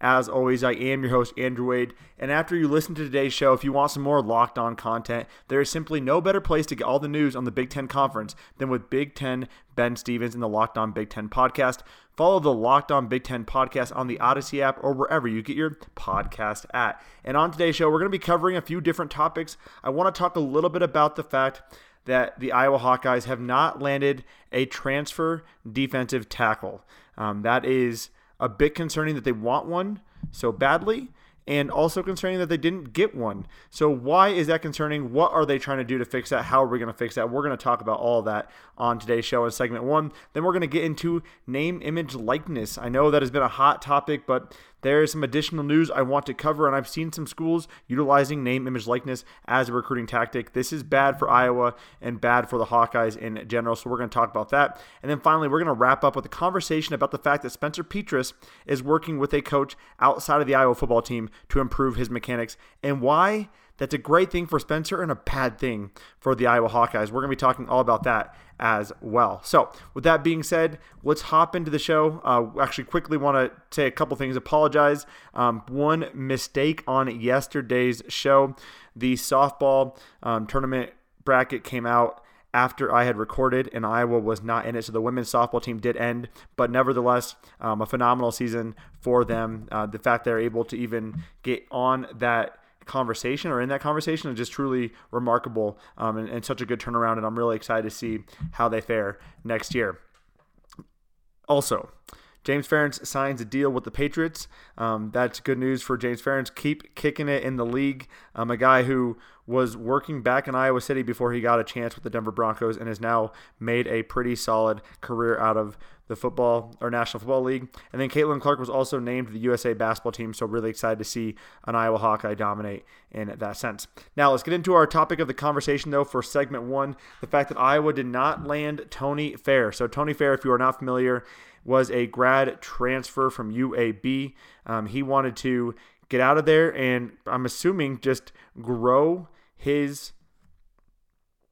As always, I am your host, Andrew Wade. And after you listen to today's show, if you want some more locked on content, there is simply no better place to get all the news on the Big Ten Conference than with Big Ten Ben Stevens and the Locked On Big Ten podcast. Follow the Locked On Big Ten podcast on the Odyssey app or wherever you get your podcast at. And on today's show, we're going to be covering a few different topics. I want to talk a little bit about the fact that the Iowa Hawkeyes have not landed a transfer defensive tackle. Um, that is a bit concerning that they want one so badly and also concerning that they didn't get one. So why is that concerning? What are they trying to do to fix that? How are we going to fix that? We're going to talk about all that on today's show in segment one. Then we're going to get into name, image, likeness. I know that has been a hot topic, but there is some additional news I want to cover, and I've seen some schools utilizing name, image, likeness as a recruiting tactic. This is bad for Iowa and bad for the Hawkeyes in general, so we're going to talk about that. And then finally, we're going to wrap up with a conversation about the fact that Spencer Petras is working with a coach outside of the Iowa football team to improve his mechanics and why that's a great thing for Spencer and a bad thing for the Iowa Hawkeyes. We're going to be talking all about that as well. So, with that being said, let's hop into the show. Uh, actually, quickly want to say a couple things. Apologize. Um, one mistake on yesterday's show. The softball um, tournament bracket came out after I had recorded, and Iowa was not in it. So the women's softball team did end, but nevertheless, um, a phenomenal season for them. Uh, the fact they're able to even get on that conversation or in that conversation is just truly remarkable um, and, and such a good turnaround. And I'm really excited to see how they fare next year. Also, James Ferentz signs a deal with the Patriots. Um, that's good news for James Ferentz. Keep kicking it in the league. Um, a guy who was working back in Iowa City before he got a chance with the Denver Broncos and has now made a pretty solid career out of the football or National Football League. And then Caitlin Clark was also named the USA basketball team, so really excited to see an Iowa Hawkeye dominate in that sense. Now let's get into our topic of the conversation though for segment one: the fact that Iowa did not land Tony Fair. So Tony Fair, if you are not familiar, was a grad transfer from UAB. Um, he wanted to get out of there, and I'm assuming just grow his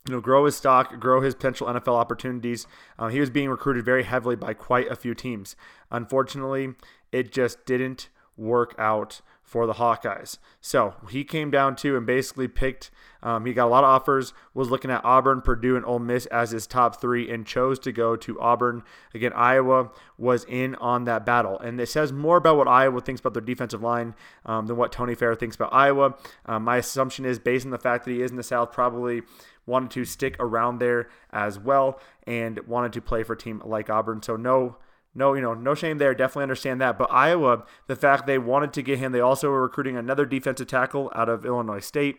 you know, grow his stock, grow his potential NFL opportunities. Uh, he was being recruited very heavily by quite a few teams. Unfortunately, it just didn't work out for the Hawkeyes. So he came down to and basically picked. Um, he got a lot of offers. Was looking at Auburn, Purdue, and Ole Miss as his top three, and chose to go to Auburn. Again, Iowa was in on that battle, and it says more about what Iowa thinks about their defensive line um, than what Tony Fair thinks about Iowa. Um, my assumption is based on the fact that he is in the South, probably wanted to stick around there as well and wanted to play for a team like Auburn. So no no, you know, no shame there. Definitely understand that. But Iowa, the fact they wanted to get him, they also were recruiting another defensive tackle out of Illinois State.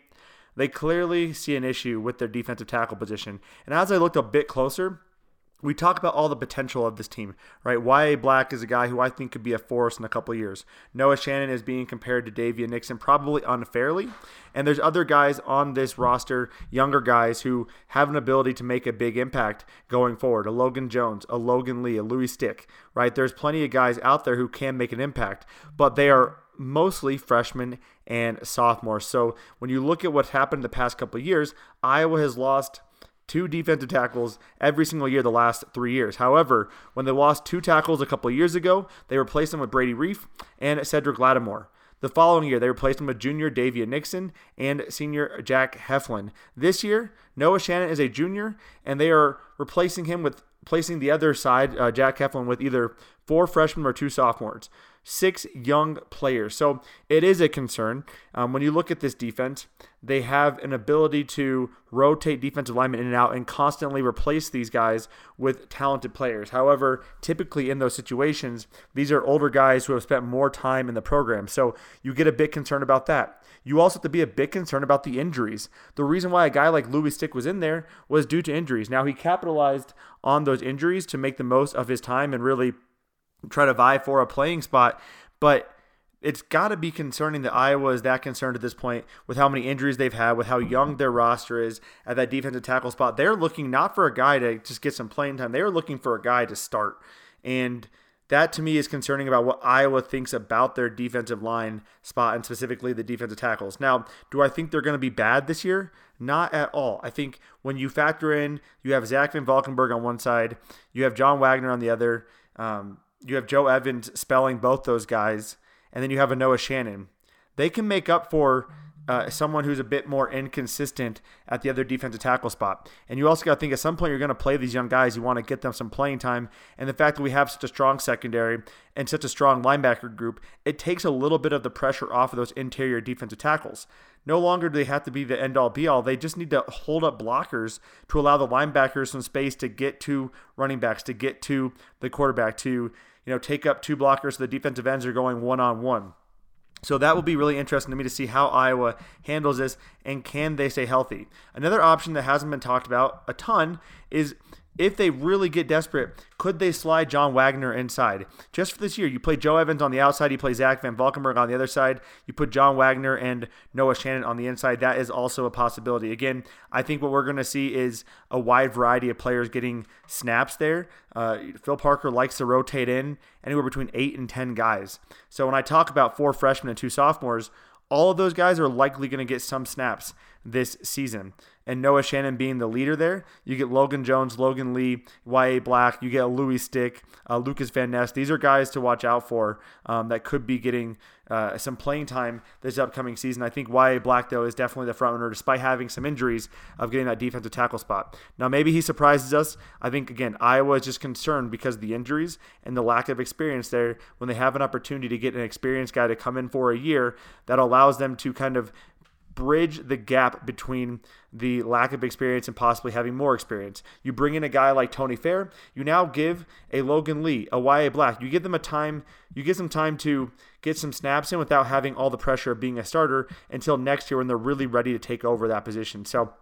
They clearly see an issue with their defensive tackle position. And as I looked a bit closer, we talk about all the potential of this team, right? Y.A. Black is a guy who I think could be a force in a couple years. Noah Shannon is being compared to Daviyon Nixon, probably unfairly. And there's other guys on this roster, younger guys, who have an ability to make a big impact going forward. A Logan Jones, a Logan Lee, a Louis Stick, right? There's plenty of guys out there who can make an impact, but they are mostly freshmen and sophomores. So when you look at what's happened the past couple years, Iowa has lost two defensive tackles every single year the last three years. However, when they lost two tackles a couple years ago, they replaced them with Brady Reiff and Cedric Lattimore. The following year, they replaced him with junior Daviyon Nixon and senior Jack Heflin. This year, Noah Shannon is a junior, and they are replacing him with placing the other side, uh, Jack Heflin, with either four freshmen or two sophomores six young players. So it is a concern. Um, when you look at this defense, they have an ability to rotate defensive linemen in and out and constantly replace these guys with talented players. However, typically in those situations, these are older guys who have spent more time in the program. So you get a bit concerned about that. You also have to be a bit concerned about the injuries. The reason why a guy like Louis Stick was in there was due to injuries. Now, he capitalized on those injuries to make the most of his time and really try to vie for a playing spot. But it's got to be concerning that Iowa is that concerned at this point with how many injuries they've had, with how young their roster is at that defensive tackle spot. They're looking not for a guy to just get some playing time, they're looking for a guy to start. And that to me is concerning about what Iowa thinks about their defensive line spot and specifically the defensive tackles. Now, do I think they're going to be bad this year? Not at all. I think when you factor in, you have Zach Van Valkenburg on one side, you have John Waggoner on the other, um, you have Joe Evans spelling both those guys, and then you have a Noah Shannon. They can make up for uh, someone who's a bit more inconsistent at the other defensive tackle spot. And you also got to think at some point you're going to play these young guys. You want to get them some playing time. And the fact that we have such a strong secondary and such a strong linebacker group, it takes a little bit of the pressure off of those interior defensive tackles. No longer do they have to be the end all be all. They just need to hold up blockers to allow the linebackers some space to get to running backs, to get to the quarterback, to you know take up two blockers so the defensive ends are going one on one. So that will be really interesting to me to see how Iowa handles this and can they stay healthy. Another option that hasn't been talked about a ton is if they really get desperate, could they slide John Waggoner inside? Just for this year, you play Joe Evans on the outside, you play Zach Van Valkenburg on the other side, you put John Waggoner and Noah Shannon on the inside. That is also a possibility. Again, I think what we're going to see is a wide variety of players getting snaps there. Uh, Phil Parker likes to rotate in anywhere between eight and 10 guys. So when I talk about four freshmen and two sophomores, all of those guys are likely going to get some snaps this season. And Noah Shannon being the leader there, you get Logan Jones, Logan Lee, Y.A. Black, you get Louis Stick, uh, Lukas Van Ness. These are guys to watch out for um, that could be getting uh, some playing time this upcoming season. I think Y.A. Black, though, is definitely the front runner despite having some injuries of getting that defensive tackle spot. Now, maybe he surprises us. I think, again, Iowa is just concerned because of the injuries and the lack of experience there when they have an opportunity to get an experienced guy to come in for a year that allows them to kind of bridge the gap between the lack of experience and possibly having more experience. You bring in a guy like Tony Fair, you now give a Logan Lee, a YA Black, you give them a time, you give them time to get some snaps in without having all the pressure of being a starter until next year when they're really ready to take over that position. So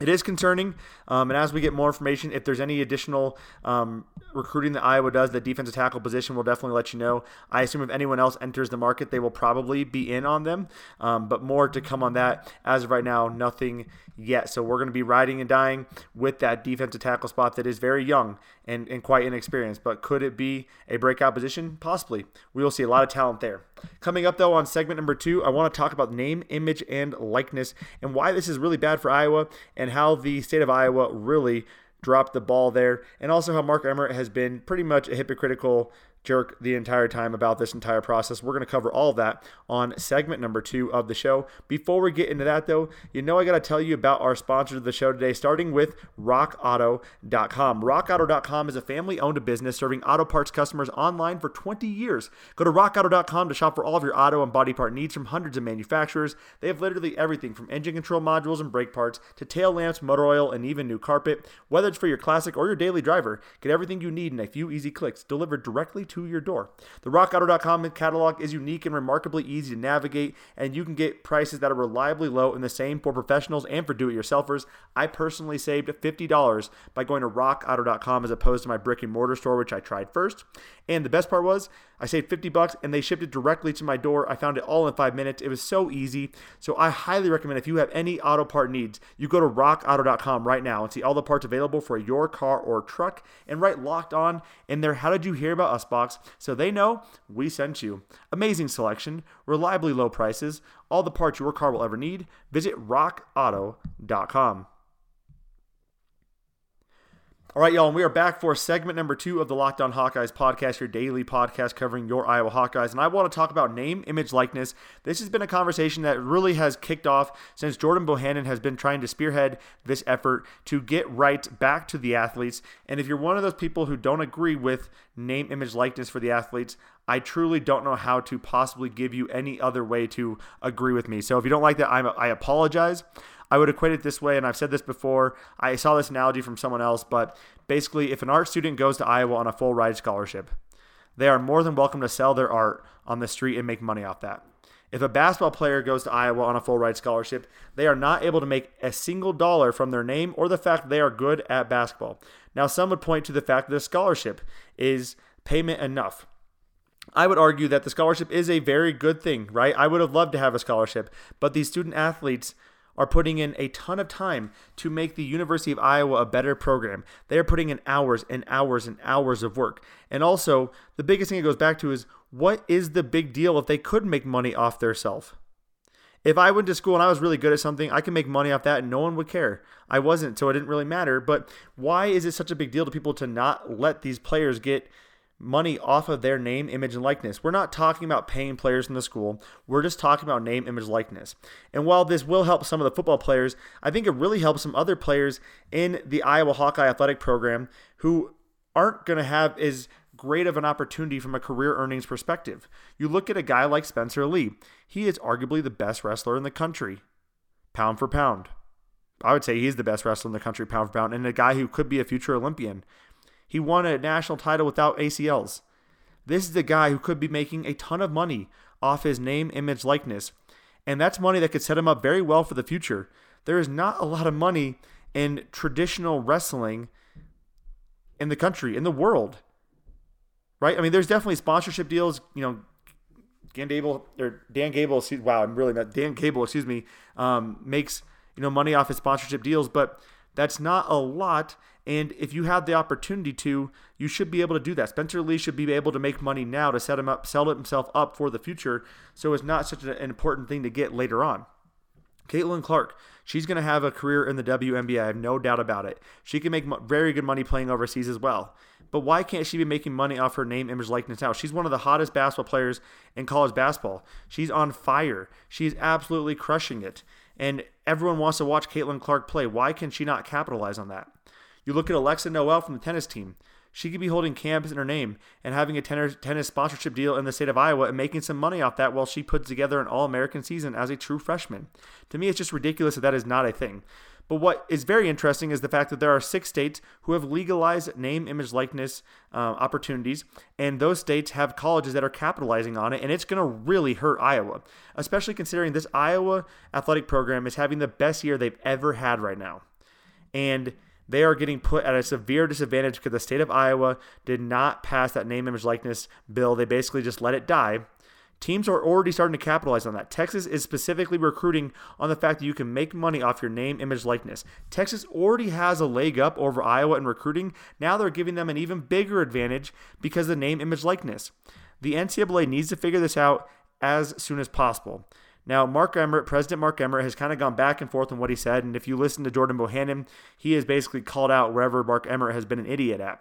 it is concerning. Um, and as we get more information, if there's any additional um, recruiting that Iowa does, the defensive tackle position, we'll definitely let you know. I assume if anyone else enters the market, they will probably be in on them. Um, but more to come on that. As of right now, nothing yet. So we're going to be riding and dying with that defensive tackle spot that is very young and, and quite inexperienced. But could it be a breakout position? Possibly. We will see a lot of talent there. Coming up, though, on segment number two, I want to talk about name, image, and likeness and why this is really bad for Iowa and how the state of Iowa really dropped the ball there, and also how Mark Emmert has been pretty much a hypocritical jerk the entire time about this entire process. We're going to cover all that on segment number two of the show. Before we get into that, though, you know I got to tell you about our sponsor of the show today, starting with RockAuto.com. RockAuto.com is a family owned business serving auto parts customers online for 20 years. Go to RockAuto.com to shop for all of your auto and body part needs from hundreds of manufacturers. They have literally everything from engine control modules and brake parts to tail lamps, motor oil, and even new carpet. Whether it's for your classic or your daily driver, get everything you need in a few easy clicks delivered directly to to your door. The RockAuto.com catalog is unique and remarkably easy to navigate, and you can get prices that are reliably low and the same for professionals and for do-it-yourselfers. I personally saved $50 by going to RockAuto.com as opposed to my brick and mortar store, which I tried first. And the best part was I saved 50 bucks and they shipped it directly to my door. I found it all in five minutes. It was so easy. So I highly recommend if you have any auto part needs, you go to rockauto.com right now and see all the parts available for your car or truck and write locked on in there. How did you hear about us box so they know we sent you. Amazing selection, reliably low prices, all the parts your car will ever need. Visit rockauto.com. All right, y'all, and we are back for segment number two of the Locked On Hawkeyes podcast, your daily podcast covering your Iowa Hawkeyes. And I want to talk about name, image, likeness. This has been a conversation that really has kicked off since Jordan Bohannon has been trying to spearhead this effort to get right back to the athletes. And if you're one of those people who don't agree with name, image, likeness for the athletes, I truly don't know how to possibly give you any other way to agree with me. So if you don't like that, I'm, I apologize. I would equate it this way, and I've said this before. I saw this analogy from someone else, but basically, if an art student goes to Iowa on a full ride scholarship, they are more than welcome to sell their art on the street and make money off that. If a basketball player goes to Iowa on a full ride scholarship, they are not able to make a single dollar from their name or the fact they are good at basketball. Now, some would point to the fact that the scholarship is payment enough. I would argue that the scholarship is a very good thing, right? I would have loved to have a scholarship, but these student athletes are putting in a ton of time to make the University of Iowa a better program. They are putting in hours and hours and hours of work. And also, the biggest thing it goes back to is what is the big deal if they could make money off their self? If I went to school and I was really good at something, I could make money off that and no one would care. I wasn't, so it didn't really matter. But why is it such a big deal to people to not let these players get money off of their name, image, and likeness. We're not talking about paying players in the school. We're just talking about name, image, likeness. And while this will help some of the football players, I think it really helps some other players in the Iowa Hawkeye athletic program who aren't going to have as great of an opportunity from a career earnings perspective. You look at a guy like Spencer Lee, he is arguably the best wrestler in the country, pound for pound. I would say he's the best wrestler in the country, pound for pound, and a guy who could be a future Olympian. He won a national title without ACLs. This is the guy who could be making a ton of money off his name, image, likeness. And that's money that could set him up very well for the future. There is not a lot of money in traditional wrestling in the country, in the world. Right? I mean, there's definitely sponsorship deals. You know, Dan Gable or Dan Gable, wow, I'm really not Dan Gable, excuse me, um, makes you know money off his sponsorship deals, but that's not a lot. And if you have the opportunity to, you should be able to do that. Spencer Lee should be able to make money now to set him up, sell himself up for the future. So it's not such an important thing to get later on. Caitlin Clark, she's going to have a career in the WNBA. I have no doubt about it. She can make very good money playing overseas as well. But why can't she be making money off her name, image, likeness now? She's one of the hottest basketball players in college basketball. She's on fire. She's absolutely crushing it. And everyone wants to watch Caitlin Clark play. Why can she not capitalize on that? You look at Alexa Noel from the tennis team. She could be holding camps in her name and having a tennis sponsorship deal in the state of Iowa and making some money off that while she puts together an All American season as a true freshman. To me, it's just ridiculous that that is not a thing. But what is very interesting is the fact that there are six states who have legalized name, image, likeness uh, opportunities, and those states have colleges that are capitalizing on it, and it's going to really hurt Iowa, especially considering this Iowa athletic program is having the best year they've ever had right now. And they are getting put at a severe disadvantage because the state of Iowa did not pass that name, image, likeness bill. They basically just let it die. Teams are already starting to capitalize on that. Texas is specifically recruiting on the fact that you can make money off your name, image, likeness. Texas already has a leg up over Iowa in recruiting. Now they're giving them an even bigger advantage because of the name, image, likeness. The NCAA needs to figure this out as soon as possible. Now, Mark Emmert, President Mark Emmert, has kind of gone back and forth on what he said. And if you listen to Jordan Bohannon, he has basically called out wherever Mark Emmert has been an idiot at.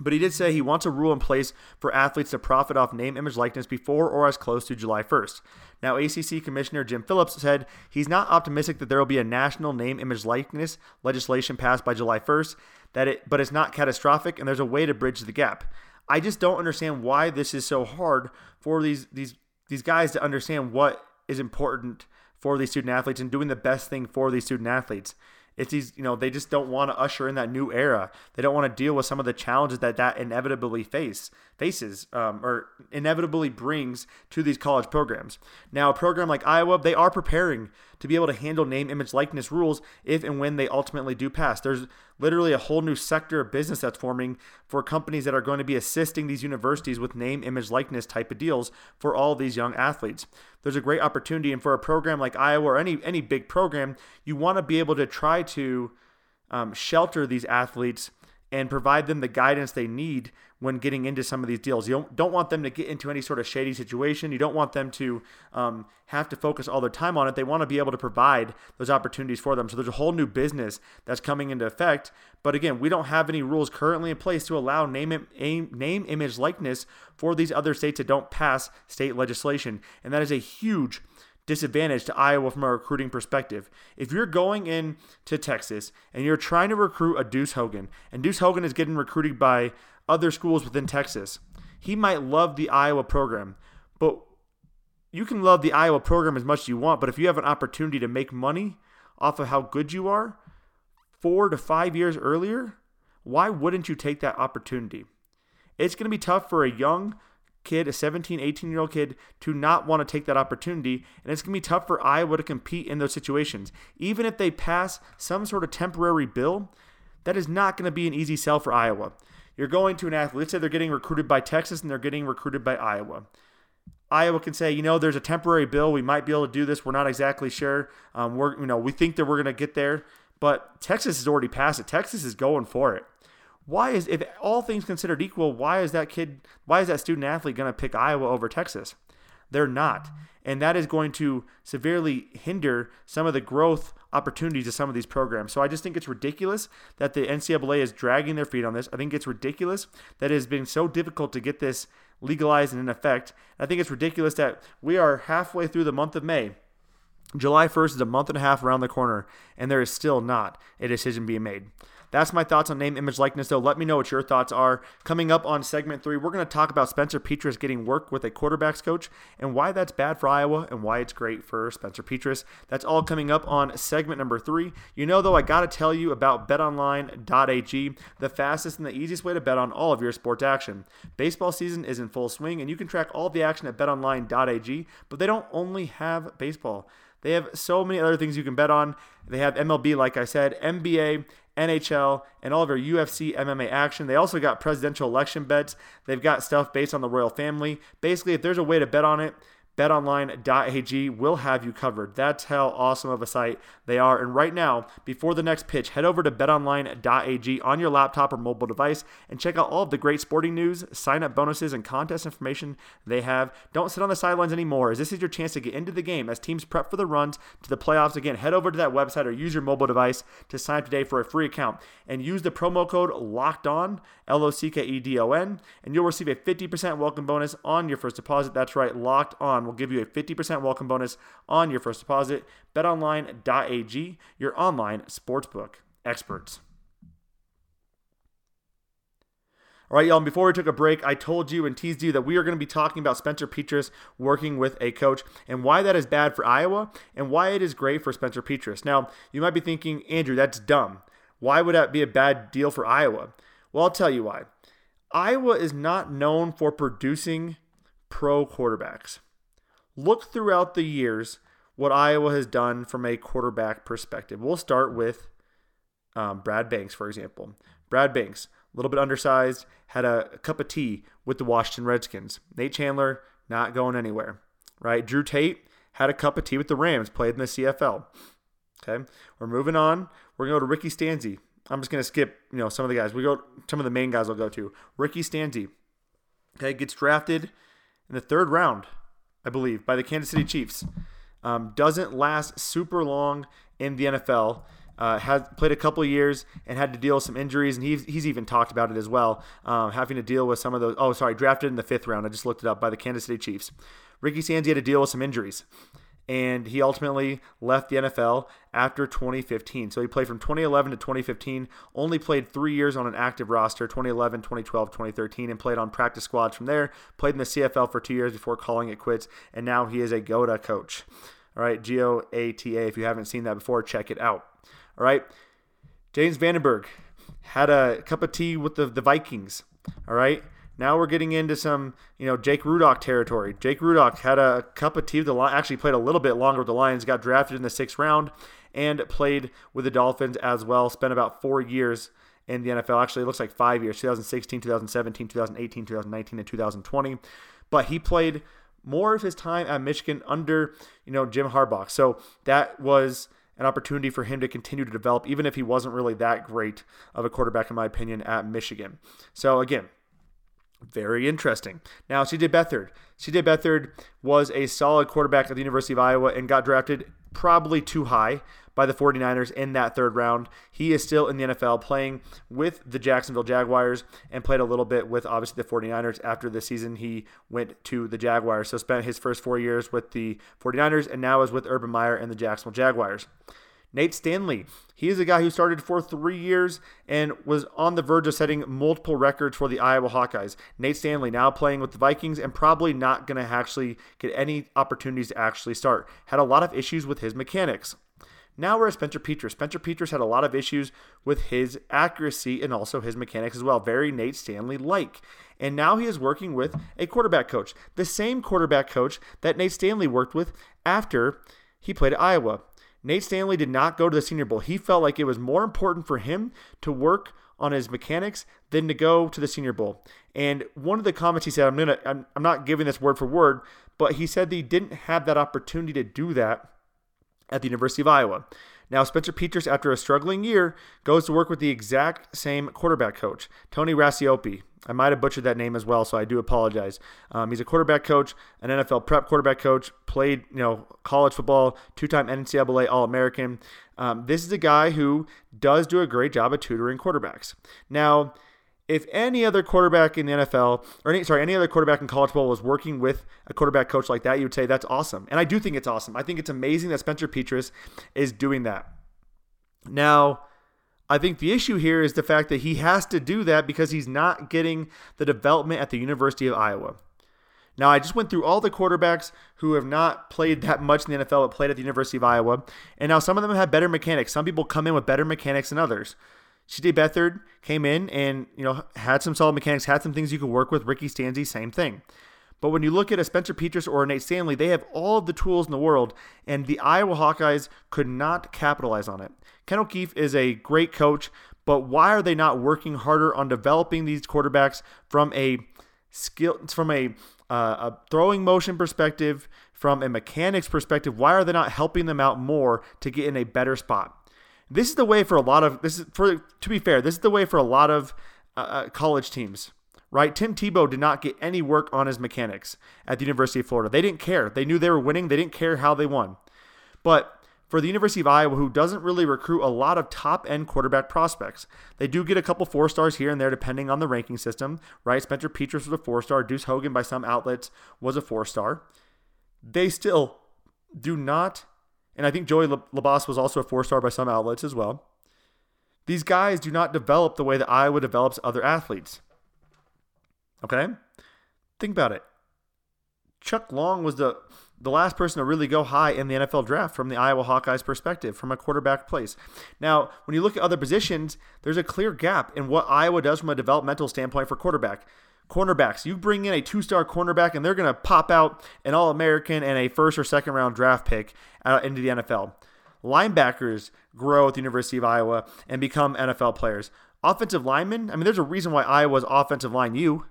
But he did say he wants a rule in place for athletes to profit off name, image, likeness before or as close to July 1st. Now, ACC Commissioner Jim Phillips said he's not optimistic that there will be a national name, image, likeness legislation passed by July 1st. That it, but it's not catastrophic, and there's a way to bridge the gap. I just don't understand why this is so hard for these these these guys to understand what is important for these student athletes and doing the best thing for these student athletes. It's these, you know, they just don't want to usher in that new era. They don't want to deal with some of the challenges that that inevitably face faces um, or inevitably brings to these college programs. Now, a program like Iowa, they are preparing to be able to handle name, image, likeness rules if and when they ultimately do pass. There's literally a whole new sector of business that's forming for companies that are going to be assisting these universities with name, image, likeness type of deals for all these young athletes. There's a great opportunity, and for a program like Iowa or any any big program, you want to be able to try to um, shelter these athletes and provide them the guidance they need when getting into some of these deals. You don't, don't want them to get into any sort of shady situation. You don't want them to um, have to focus all their time on it. They want to be able to provide those opportunities for them. So there's a whole new business that's coming into effect. But again, we don't have any rules currently in place to allow name, name image, likeness for these other states that don't pass state legislation. And that is a huge disadvantage to Iowa from a recruiting perspective. If you're going in to Texas and you're trying to recruit a Deuce Hogan, and Deuce Hogan is getting recruited by other schools within Texas, he might love the Iowa program, but you can love the Iowa program as much as you want, but if you have an opportunity to make money off of how good you are four to five years earlier, why wouldn't you take that opportunity? It's going to be tough for a young kid, a 17, 18 year old kid, to not want to take that opportunity. And it's going to be tough for Iowa to compete in those situations. Even if they pass some sort of temporary bill, that is not going to be an easy sell for Iowa. You're going to an athlete, let's say they're getting recruited by Texas and they're getting recruited by Iowa. Iowa can say, you know, there's a temporary bill. We might be able to do this. We're not exactly sure. Um, we're, you know, we think that we're going to get there, but Texas has already passed it. Texas is going for it. Why is, if all things considered equal, why is that kid, why is that student athlete going to pick Iowa over Texas? They're not. And that is going to severely hinder some of the growth opportunities of some of these programs. So I just think it's ridiculous that the NCAA is dragging their feet on this. I think it's ridiculous that it has been so difficult to get this legalized and in effect. I think it's ridiculous that we are halfway through the month of May. July 1st is a month and a half around the corner, and there is still not a decision being made. That's my thoughts on name, image, likeness, though. Let me know what your thoughts are. Coming up on segment three, we're going to talk about Spencer Petras getting work with a quarterbacks coach and why that's bad for Iowa and why it's great for Spencer Petras. That's all coming up on segment number three. You know, though, I got to tell you about betonline.ag, the fastest and the easiest way to bet on all of your sports action. Baseball season is in full swing, and you can track all the action at betonline.ag, but they don't only have baseball. They have so many other things you can bet on. They have MLB, like I said, NBA, NHL, and all of our UFC MMA action. They also got presidential election bets. They've got stuff based on the royal family. Basically, if there's a way to bet on it, betonline.ag will have you covered. That's how awesome of a site they are. And right now, before the next pitch, head over to betonline.ag on your laptop or mobile device and check out all of the great sporting news, sign up bonuses, and contest information they have. Don't sit on the sidelines anymore, as this is your chance to get into the game as teams prep for the runs to the playoffs. Again, head over to that website or use your mobile device to sign up today for a free account and use the promo code LOCKED ON, L O C K E D O N, and you'll receive a 50% welcome bonus on your first deposit. That's right, locked on will give you a 50% welcome bonus on your first deposit. BetOnline.ag, your online sportsbook experts. All right, y'all. And before we took a break, I told you and teased you that we are going to be talking about Spencer Petras working with a coach and why that is bad for Iowa and why it is great for Spencer Petras. Now, you might be thinking, Andrew, that's dumb. Why would that be a bad deal for Iowa? Well, I'll tell you why. Iowa is not known for producing pro quarterbacks. Look throughout the years what Iowa has done from a quarterback perspective. We'll start with um, Brad Banks, for example. Brad Banks, a little bit undersized, had a, a cup of tea with the Washington Redskins. Nate Chandler, not going anywhere, right? Drew Tate had a cup of tea with the Rams, played in the CFL. Okay, we're moving on. We're gonna go to Ricky Stanzi. I'm just gonna skip, you know, some of the guys. We go some of the main guys. I'll go to Ricky Stanzi. Okay, gets drafted in the third round I believe, by the Kansas City Chiefs. Um, doesn't last super long in the NFL. Uh, has played a couple years and had to deal with some injuries, and he's, he's even talked about it as well, um, having to deal with some of those. Oh, sorry, drafted in the fifth round. I just looked it up by the Kansas City Chiefs. Ricky Stanzi had to deal with some injuries and he ultimately left the NFL after 2015. So he played from 2011 to 2015, only played three years on an active roster 2011, 2012, 2013, and played on practice squads from there. Played in the CFL for two years before calling it quits, and now he is a GOATA coach. All right, G O A T A. If you haven't seen that before, check it out. All right, James Vandenberg had a cup of tea with the, the Vikings. All right, now we're getting into some, you know, Jake Rudock territory. Jake Rudock had a cup of tea with the Lions, actually played a little bit longer with the Lions, got drafted in the sixth round, and played with the Dolphins as well. Spent about four years in the NFL. Actually, it looks like five years 2016, 2017, 2018, 2019, and 2020. But he played more of his time at Michigan under, you know, Jim Harbaugh. So that was an opportunity for him to continue to develop, even if he wasn't really that great of a quarterback, in my opinion, at Michigan. So again, very interesting. Now, CJ Beathard. CJ Beathard was a solid quarterback at the University of Iowa and got drafted probably too high by the 49ers in that third round. He is still in the NFL playing with the Jacksonville Jaguars and played a little bit with obviously the 49ers after the season he went to the Jaguars. So spent his first 4 years with the 49ers and now is with Urban Meyer and the Jacksonville Jaguars. Nate Stanley, he is a guy who started for three years and was on the verge of setting multiple records for the Iowa Hawkeyes. Nate Stanley now playing with the Vikings and probably not going to actually get any opportunities to actually start. Had a lot of issues with his mechanics. Now we're at Spencer Petras. Spencer Petras had a lot of issues with his accuracy and also his mechanics as well. Very Nate Stanley like. And now he is working with a quarterback coach, the same quarterback coach that Nate Stanley worked with after he played at Iowa. Nate Stanley did not go to the Senior Bowl. He felt like it was more important for him to work on his mechanics than to go to the Senior Bowl. And one of the comments he said, I'm gonna, I'm, I'm not giving this word for word, but he said that he didn't have that opportunity to do that at the University of Iowa. Now, Spencer Petras, after a struggling year, goes to work with the exact same quarterback coach, Tony Racioppi. I might have butchered that name as well, so I do apologize. Um, he's a quarterback coach, an NFL prep quarterback coach, played you know college football, two-time NCAA All-American. Um, this is a guy who does do a great job of tutoring quarterbacks. Now, if any other quarterback in the NFL, or any, sorry, any other quarterback in college football was working with a quarterback coach like that, you would say that's awesome. And I do think it's awesome. I think it's amazing that Spencer Petras is doing that. Now, I think the issue here is the fact that he has to do that because he's not getting the development at the University of Iowa. Now, I just went through all the quarterbacks who have not played that much in the NFL but played at the University of Iowa. And now some of them have better mechanics. Some people come in with better mechanics than others. CJ Beathard came in and you know had some solid mechanics, had some things you could work with. Ricky Stanzi, same thing. But when you look at a Spencer Petras or a Nate Stanley, they have all of the tools in the world, and the Iowa Hawkeyes could not capitalize on it. Ken O'Keefe is a great coach, but why are they not working harder on developing these quarterbacks from a skill, from a, uh, a throwing motion perspective, from a mechanics perspective? Why are they not helping them out more to get in a better spot? This is the way for a lot of this is for to be fair, this is the way for a lot of uh, uh, college teams, right? Tim Tebow did not get any work on his mechanics at the University of Florida. They didn't care. They knew they were winning. They didn't care how they won. But for the University of Iowa, who doesn't really recruit a lot of top end quarterback prospects. They do get a couple four stars here and there, depending on the ranking system, right? Spencer Petras was a four star. Deuce Hogan, by some outlets, was a four star. They still do not and I think Joey Labas was also a four star by some outlets as well. These guys do not develop the way that Iowa develops other athletes. Okay? Think about it. Chuck Long was the the last person to really go high in the NFL draft from the Iowa Hawkeyes perspective, from a quarterback place. Now, when you look at other positions, there's a clear gap in what Iowa does from a developmental standpoint for quarterback cornerbacks. You bring in a two star cornerback, and they're going to pop out an All American and a first or second round draft pick out into the NFL. Linebackers grow at the University of Iowa and become NFL players. Offensive linemen, I mean, there's a reason why Iowa's offensive line U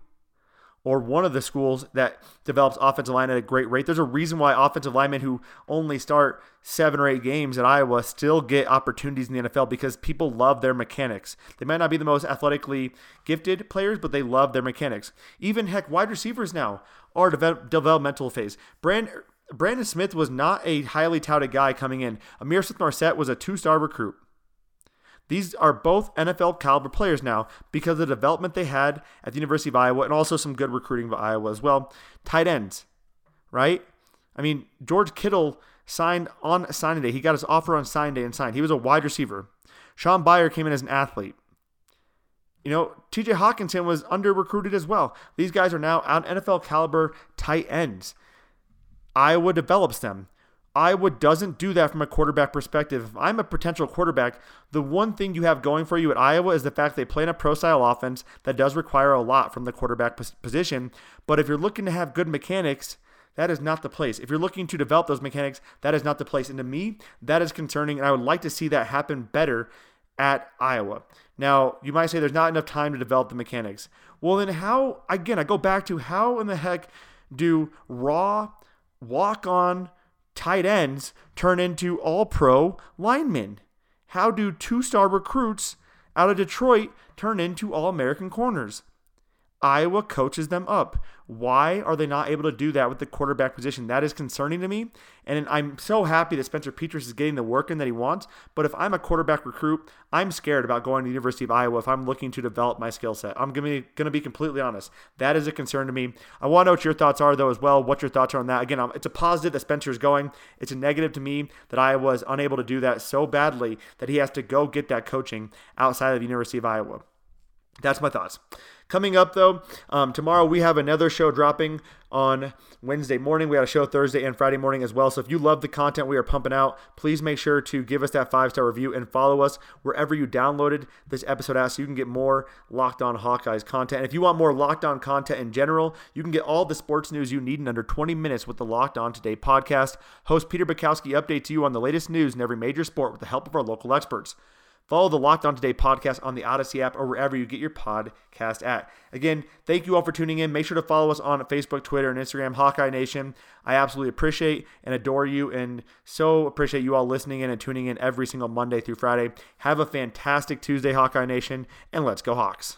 or one of the schools that develops offensive line at a great rate. There's a reason why offensive linemen who only start seven or eight games at Iowa still get opportunities in the NFL because people love their mechanics. They might not be the most athletically gifted players, but they love their mechanics. Even heck, wide receivers now are developmental phase. Brand, Brandon Smith was not a highly touted guy coming in. Ihmir Smith-Marsette was a two-star recruit. These are both NFL caliber players now because of the development they had at the University of Iowa and also some good recruiting by Iowa as well. Tight ends, right? I mean, George Kittle signed on signing day. He got his offer on signing day and signed. He was a wide receiver. Shaun Beyer came in as an athlete. You know, TJ Hockenson was under recruited as well. These guys are now out NFL caliber tight ends. Iowa develops them. Iowa doesn't do that from a quarterback perspective. If I'm a potential quarterback, the one thing you have going for you at Iowa is the fact they play in a pro style offense that does require a lot from the quarterback position. But if you're looking to have good mechanics, that is not the place. If you're looking to develop those mechanics, that is not the place. And to me, that is concerning. And I would like to see that happen better at Iowa. Now, you might say there's not enough time to develop the mechanics. Well, then how, again, I go back to how in the heck do raw, walk on, tight ends turn into all pro linemen? How do two star recruits out of Detroit turn into all American corners? Iowa coaches them up. Why are they not able to do that with the quarterback position? That is concerning to me. And I'm so happy that Spencer Petras is getting the work in that he wants. But if I'm a quarterback recruit, I'm scared about going to the University of Iowa if I'm looking to develop my skill set. I'm going to be completely honest. That is a concern to me. I want to know what your thoughts are, though, as well. What your thoughts are on that. Again, it's a positive that Spencer is going. It's a negative to me that Iowa is unable to do that so badly that he has to go get that coaching outside of the University of Iowa. That's my thoughts. Coming up though, um, tomorrow we have another show dropping on Wednesday morning. We had a show Thursday and Friday morning as well. So if you love the content we are pumping out, please make sure to give us that five star review and follow us wherever you downloaded this episode at so you can get more Locked On Hawkeyes content. And if you want more Locked On content in general, you can get all the sports news you need in under 20 minutes with the Locked On Today podcast. Host Peter Bukowski updates you on the latest news in every major sport with the help of our local experts. Follow the Locked On Today podcast on the Odyssey app or wherever you get your podcast at. Again, thank you all for tuning in. Make sure to follow us on Facebook, Twitter, and Instagram, Hawkeye Nation. I absolutely appreciate and adore you and so appreciate you all listening in and tuning in every single Monday through Friday. Have a fantastic Tuesday, Hawkeye Nation, and let's go Hawks.